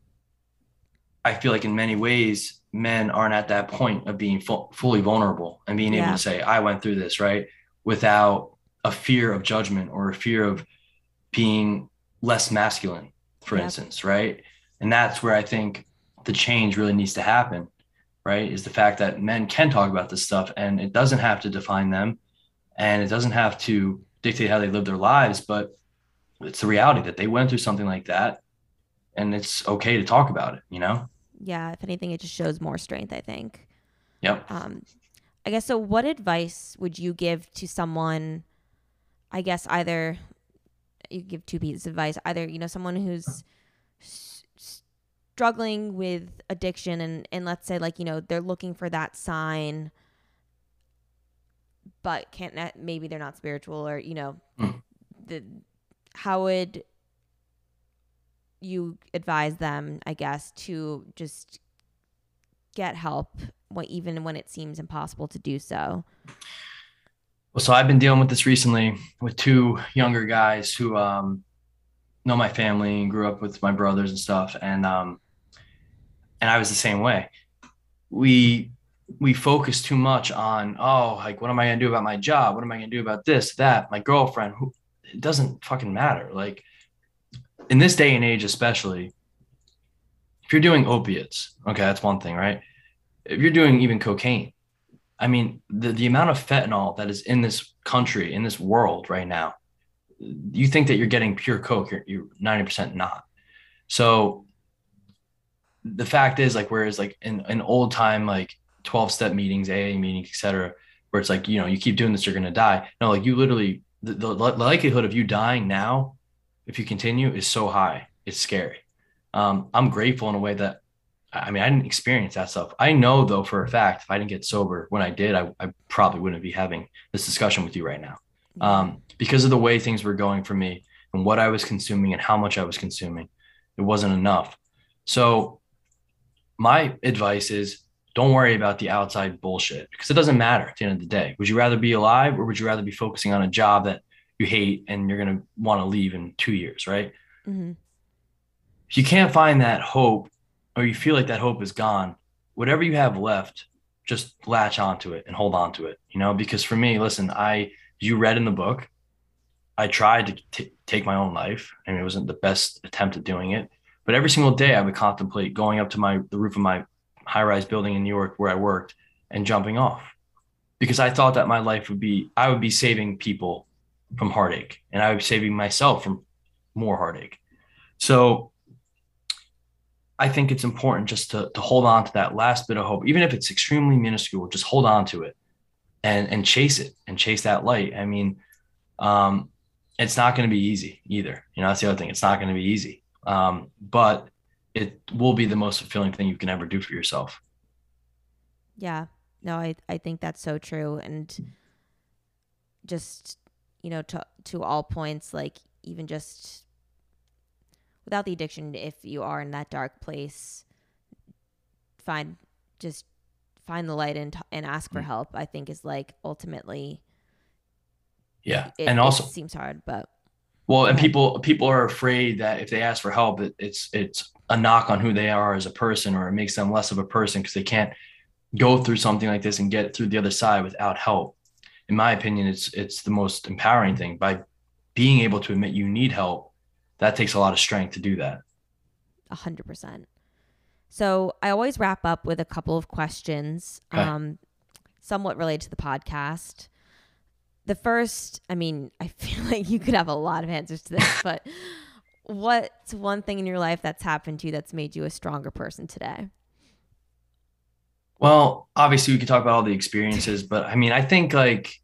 I feel like in many ways, men aren't at that point of being fu- fully vulnerable and being yeah. able to say, I went through this, right? Without a fear of judgment or a fear of being less masculine for yep. instance, right? And that's where I think the change really needs to happen, right? Is the fact that men can talk about this stuff and it doesn't have to define them and it doesn't have to dictate how they live their lives, but it's the reality that they went through something like that and it's okay to talk about it, you know? Yeah, if anything, it just shows more strength, I think. Yep. Um, I guess so. What advice would you give to someone? I guess either you give two pieces of advice either you know someone who's s- struggling with addiction and and let's say like you know they're looking for that sign but can't maybe they're not spiritual or you know mm. the how would you advise them i guess to just get help even when it seems impossible to do so well, so I've been dealing with this recently with two younger guys who um, know my family and grew up with my brothers and stuff, and um, and I was the same way. We we focus too much on oh like what am I gonna do about my job? What am I gonna do about this that my girlfriend? Who it doesn't fucking matter. Like in this day and age, especially if you're doing opiates, okay, that's one thing, right? If you're doing even cocaine, I mean, the, the amount of fentanyl that is in this country, in this world right now, you think that you're getting pure Coke, you're, you're 90% not. So the fact is like, whereas like in, in old time, like 12 step meetings, AA meetings, etc., where it's like, you know, you keep doing this, you're going to die. No, like you literally, the, the likelihood of you dying now, if you continue is so high. It's scary. Um, I'm grateful in a way that I mean, I didn't experience that stuff. I know though for a fact, if I didn't get sober when I did, I, I probably wouldn't be having this discussion with you right now. Um, because of the way things were going for me and what I was consuming and how much I was consuming, it wasn't enough. So my advice is don't worry about the outside bullshit because it doesn't matter at the end of the day. Would you rather be alive or would you rather be focusing on a job that you hate and you're going to want to leave in two years, right? Mm-hmm. If you can't find that hope or you feel like that hope is gone, whatever you have left, just latch onto it and hold on to it, you know, because for me, listen, I, you read in the book, I tried to t- take my own life, I and it wasn't the best attempt at doing it. But every single day, I would contemplate going up to my the roof of my high-rise building in New York where I worked and jumping off, because I thought that my life would be I would be saving people from heartache, and I would be saving myself from more heartache. So I think it's important just to, to hold on to that last bit of hope, even if it's extremely minuscule, just hold on to it and, and chase it and chase that light. I mean, um, it's not going to be easy either. You know, that's the other thing. It's not going to be easy. Um, but it will be the most fulfilling thing you can ever do for yourself. Yeah. No, I, I think that's so true. And just, you know, to, to all points, like even just without the addiction, if you are in that dark place, find just find the light and and ask for mm. help. I think is like ultimately. Yeah, it, and also seems hard, but. Well, and people people are afraid that if they ask for help, it, it's it's a knock on who they are as a person, or it makes them less of a person because they can't go through something like this and get through the other side without help. In my opinion, it's it's the most empowering thing by being able to admit you need help that takes a lot of strength to do that. A hundred percent. So I always wrap up with a couple of questions, okay. um, somewhat related to the podcast. The first, I mean, I feel like you could have a lot of answers to this, but what's one thing in your life that's happened to you that's made you a stronger person today? Well, obviously, we could talk about all the experiences, but I mean, I think like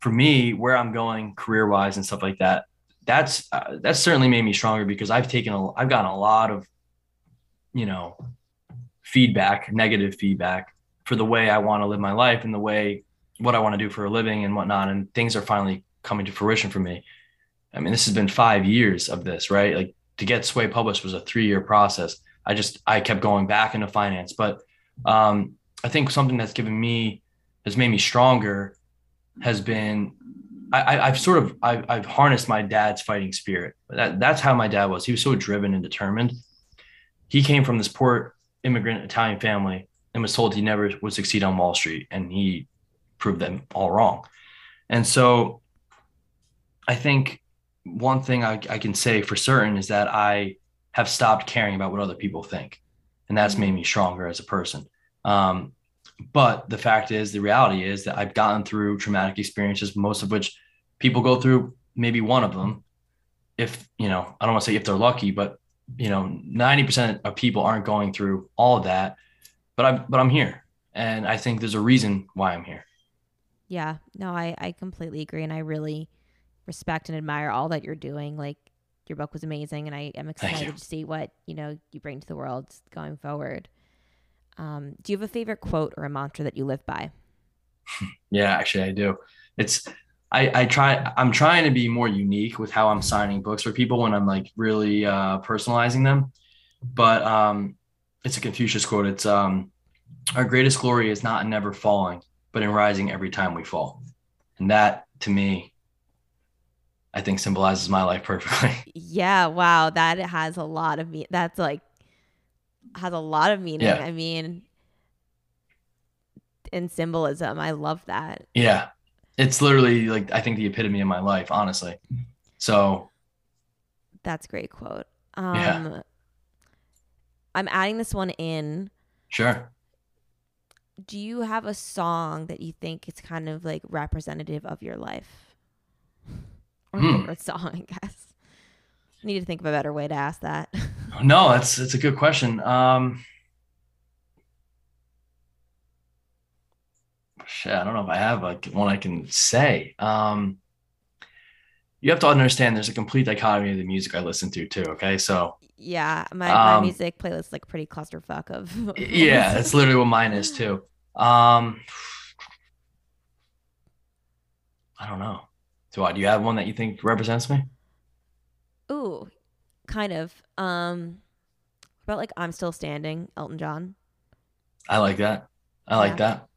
for me, where I'm going career wise and stuff like that, that's uh, that's certainly made me stronger because I've taken a I've gotten a lot of you know feedback, negative feedback for the way I want to live my life and the way what I want to do for a living and whatnot. And things are finally coming to fruition for me. I mean, this has been five years of this, right? Like to get Sway published was a three year process. I just I kept going back into finance, but um, I think something that's given me has made me stronger has been I, have sort of I've, I've, harnessed my dad's fighting spirit. That that's how my dad was. He was so driven and determined. He came from this poor immigrant Italian family and was told he never would succeed on Wall Street, and he proved them all wrong. And so, I think one thing I, I can say for certain is that I have stopped caring about what other people think, and that's made me stronger as a person. Um, but the fact is, the reality is that I've gotten through traumatic experiences, most of which people go through maybe one of them. If, you know, I don't want to say if they're lucky, but, you know, 90% of people aren't going through all of that. But I'm, but I'm here. And I think there's a reason why I'm here. Yeah. No, I, I completely agree. And I really respect and admire all that you're doing. Like, your book was amazing. And I am excited to see what, you know, you bring to the world going forward. Um, do you have a favorite quote or a mantra that you live by? Yeah, actually, I do. It's I, I try I'm trying to be more unique with how I'm signing books for people when I'm like really uh, personalizing them. But um, it's a Confucius quote. It's um, our greatest glory is not in never falling, but in rising every time we fall. And that to me, I think symbolizes my life perfectly. Yeah, wow, that has a lot of me. That's like has a lot of meaning. Yeah. I mean, in symbolism, I love that. Yeah. It's literally like I think the epitome of my life, honestly. So that's a great quote. Um yeah. I'm adding this one in. Sure. Do you have a song that you think is kind of like representative of your life? Or favorite song, I guess. I need to think of a better way to ask that. no, that's that's a good question. Um, shit, I don't know if I have like one I can say. Um, you have to understand there's a complete dichotomy of the music I listen to too. Okay, so yeah, my, my um, music playlist is like pretty clusterfuck of. yeah, that's literally what mine is too. Um, I don't know. So, what, do you have one that you think represents me? Ooh, kind of. Um, about like I'm still standing, Elton John. I like that. I like yeah. that.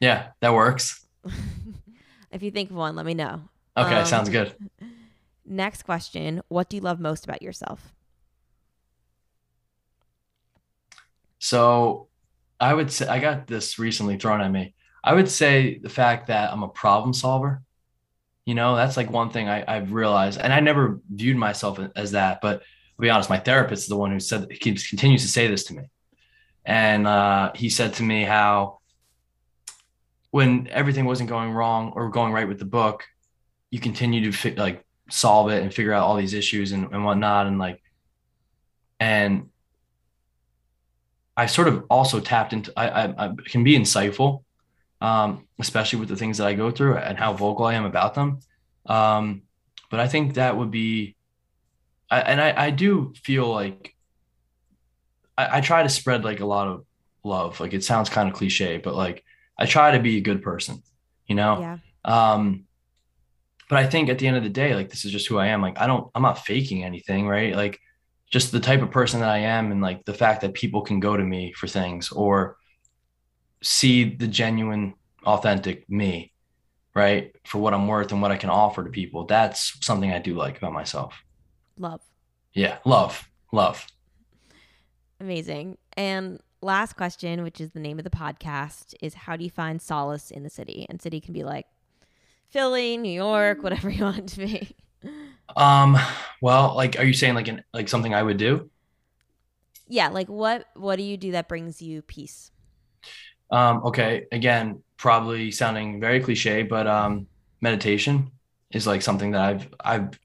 Yeah, that works. if you think of one, let me know. Okay, um, sounds good. Next question: What do you love most about yourself? So, I would say I got this recently thrown at me. I would say the fact that I'm a problem solver. You know, that's like one thing I, I've realized, and I never viewed myself as that. But to be honest, my therapist is the one who said keeps continues to say this to me, and uh, he said to me how when everything wasn't going wrong or going right with the book, you continue to fi- like solve it and figure out all these issues and, and whatnot, and like, and I sort of also tapped into I, I, I can be insightful um, especially with the things that I go through and how vocal I am about them. Um, but I think that would be, I, and I, I do feel like I, I try to spread like a lot of love. Like it sounds kind of cliche, but like I try to be a good person, you know? Yeah. Um, but I think at the end of the day, like this is just who I am. Like I don't, I'm not faking anything, right? Like just the type of person that I am, and like the fact that people can go to me for things or see the genuine, authentic me, right? For what I'm worth and what I can offer to people. That's something I do like about myself. Love. Yeah, love, love. Amazing. And last question, which is the name of the podcast, is how do you find solace in the city? And city can be like Philly, New York, whatever you want it to be. Um, well, like are you saying like an like something I would do? Yeah, like what what do you do that brings you peace? Um, okay, again, probably sounding very cliche, but um, meditation is like something that I've I've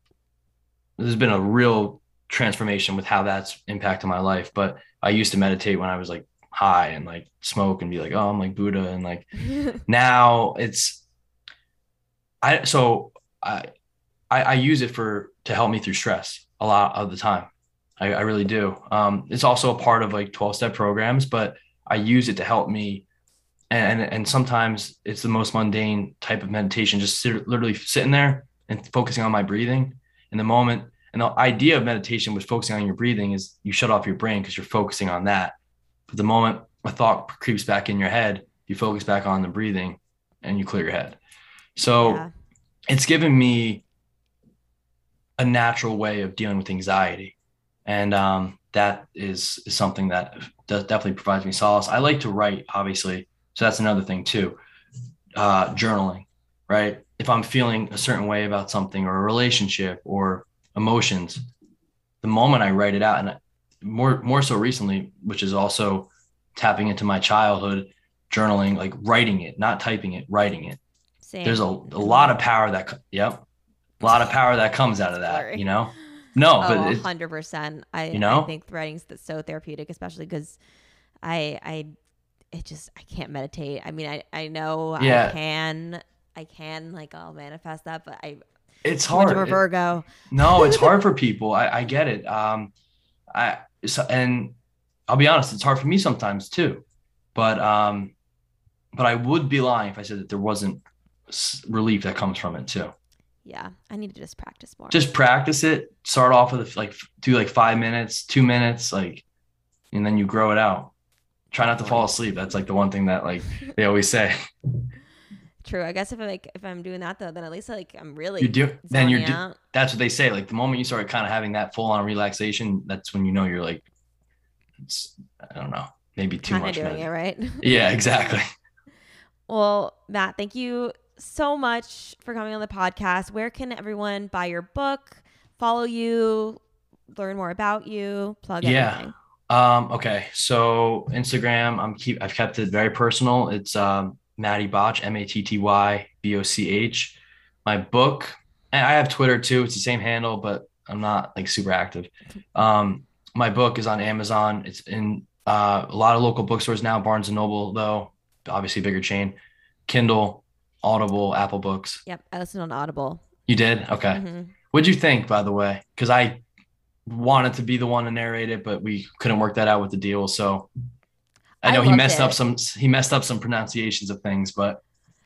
there's been a real transformation with how that's impacted my life. But I used to meditate when I was like high and like smoke and be like, oh, I'm like Buddha, and like now it's I so I, I I use it for to help me through stress a lot of the time. I, I really do. Um, it's also a part of like 12 step programs, but I use it to help me and and sometimes it's the most mundane type of meditation just sit, literally sitting there and focusing on my breathing. In the moment and the idea of meditation with focusing on your breathing is you shut off your brain because you're focusing on that. But the moment a thought creeps back in your head you focus back on the breathing and you clear your head. So yeah. it's given me a natural way of dealing with anxiety. And um, that is, is something that does, definitely provides me solace. I like to write obviously so that's another thing too. Uh, journaling, right? If I'm feeling a certain way about something or a relationship or emotions, the moment I write it out, and more more so recently, which is also tapping into my childhood, journaling, like writing it, not typing it, writing it. Same. There's a, a lot of power that, yep, a lot of power that comes out of that, Sorry. you know? No, oh, but hundred percent. I you know I think writing's that's so therapeutic, especially because I I it just I can't meditate. I mean, I I know yeah. I can I can like I'll manifest that, but I it's hard. For Virgo. No, it's hard for people. I, I get it. Um, I so, and I'll be honest, it's hard for me sometimes too. But um, but I would be lying if I said that there wasn't relief that comes from it too. Yeah, I need to just practice more. Just practice it. Start off with like do like five minutes, two minutes, like, and then you grow it out try not to fall asleep. That's like the one thing that like they always say. True. I guess if I like if I'm doing that though, then at least like I'm really you do then you're do, that's what they say. Like the moment you start kind of having that full on relaxation, that's when you know you're like it's I don't know, maybe too kind much. Doing it, right? Yeah, exactly. well, Matt, thank you so much for coming on the podcast. Where can everyone buy your book, follow you, learn more about you, plug yeah. everything? Um, okay, so Instagram, I'm keep I've kept it very personal. It's um Matty Botch, M A T T Y B O C H. My book, and I have Twitter too. It's the same handle, but I'm not like super active. Um, my book is on Amazon. It's in uh, a lot of local bookstores now. Barnes and Noble, though, obviously bigger chain. Kindle, Audible, Apple Books. Yep, I listened on Audible. You did? Okay. Mm-hmm. What'd you think, by the way? Because I wanted to be the one to narrate it, but we couldn't work that out with the deal. So I know I he messed it. up some he messed up some pronunciations of things, but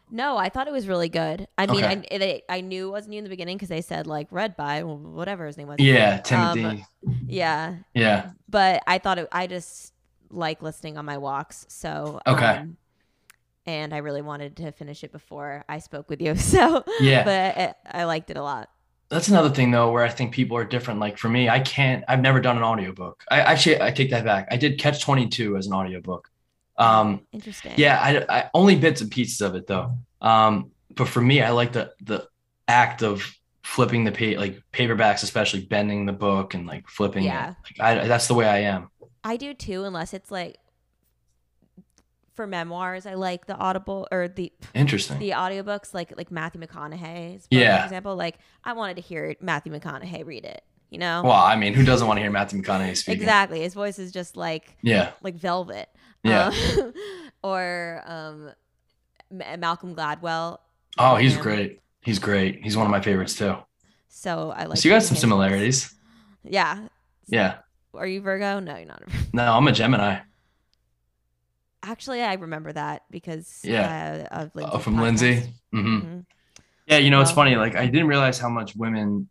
no, I thought it was really good. I mean, okay. I it, I knew it wasn't new in the beginning because they said like read by whatever his name was. Yeah, Timothy. Um, yeah. Yeah. But I thought it. I just like listening on my walks. So okay. Um, and I really wanted to finish it before I spoke with you. So yeah, but it, I liked it a lot that's another thing though where i think people are different like for me i can't i've never done an audiobook i actually i take that back i did catch 22 as an audiobook um interesting yeah I, I only bits and pieces of it though um but for me i like the the act of flipping the page, like paperbacks, especially bending the book and like flipping Yeah. it. Like I, that's the way I am. I do too, unless it's like for memoirs. I like the audible or the Interesting. the audiobooks, like like Matthew McConaughey's. book, Yeah. For example, like I wanted to hear Matthew McConaughey read it. You know. well, I mean, who doesn't want to hear Matthew McConaughey speaking? exactly. His voice is just like Yeah. like velvet. Yeah. Um, or um, Ma- Malcolm Gladwell. Oh, he's him. great. He's great. He's one of my favorites too. So I like. so you got some similarities. Yeah. Yeah. Are you Virgo? No, you're not. a Virgo. No, I'm a Gemini. Actually, I remember that because Yeah. uh, of Oh, Lindsay's from podcast. Lindsay. hmm Mhm. Yeah, you know, it's funny. Like I didn't realize how much women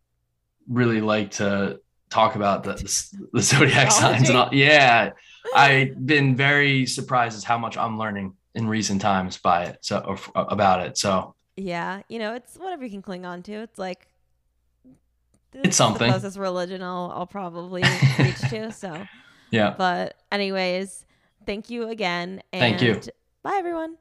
really like to talk about the the, the zodiac signs and all. Yeah, I've been very surprised as how much I'm learning in recent times by it. So or, about it. So Yeah, you know, it's whatever you can cling on to. It's like It's something. The closest religion I'll, I'll probably reach to. So, yeah, but anyways, Thank you again. And Thank you. Bye, everyone.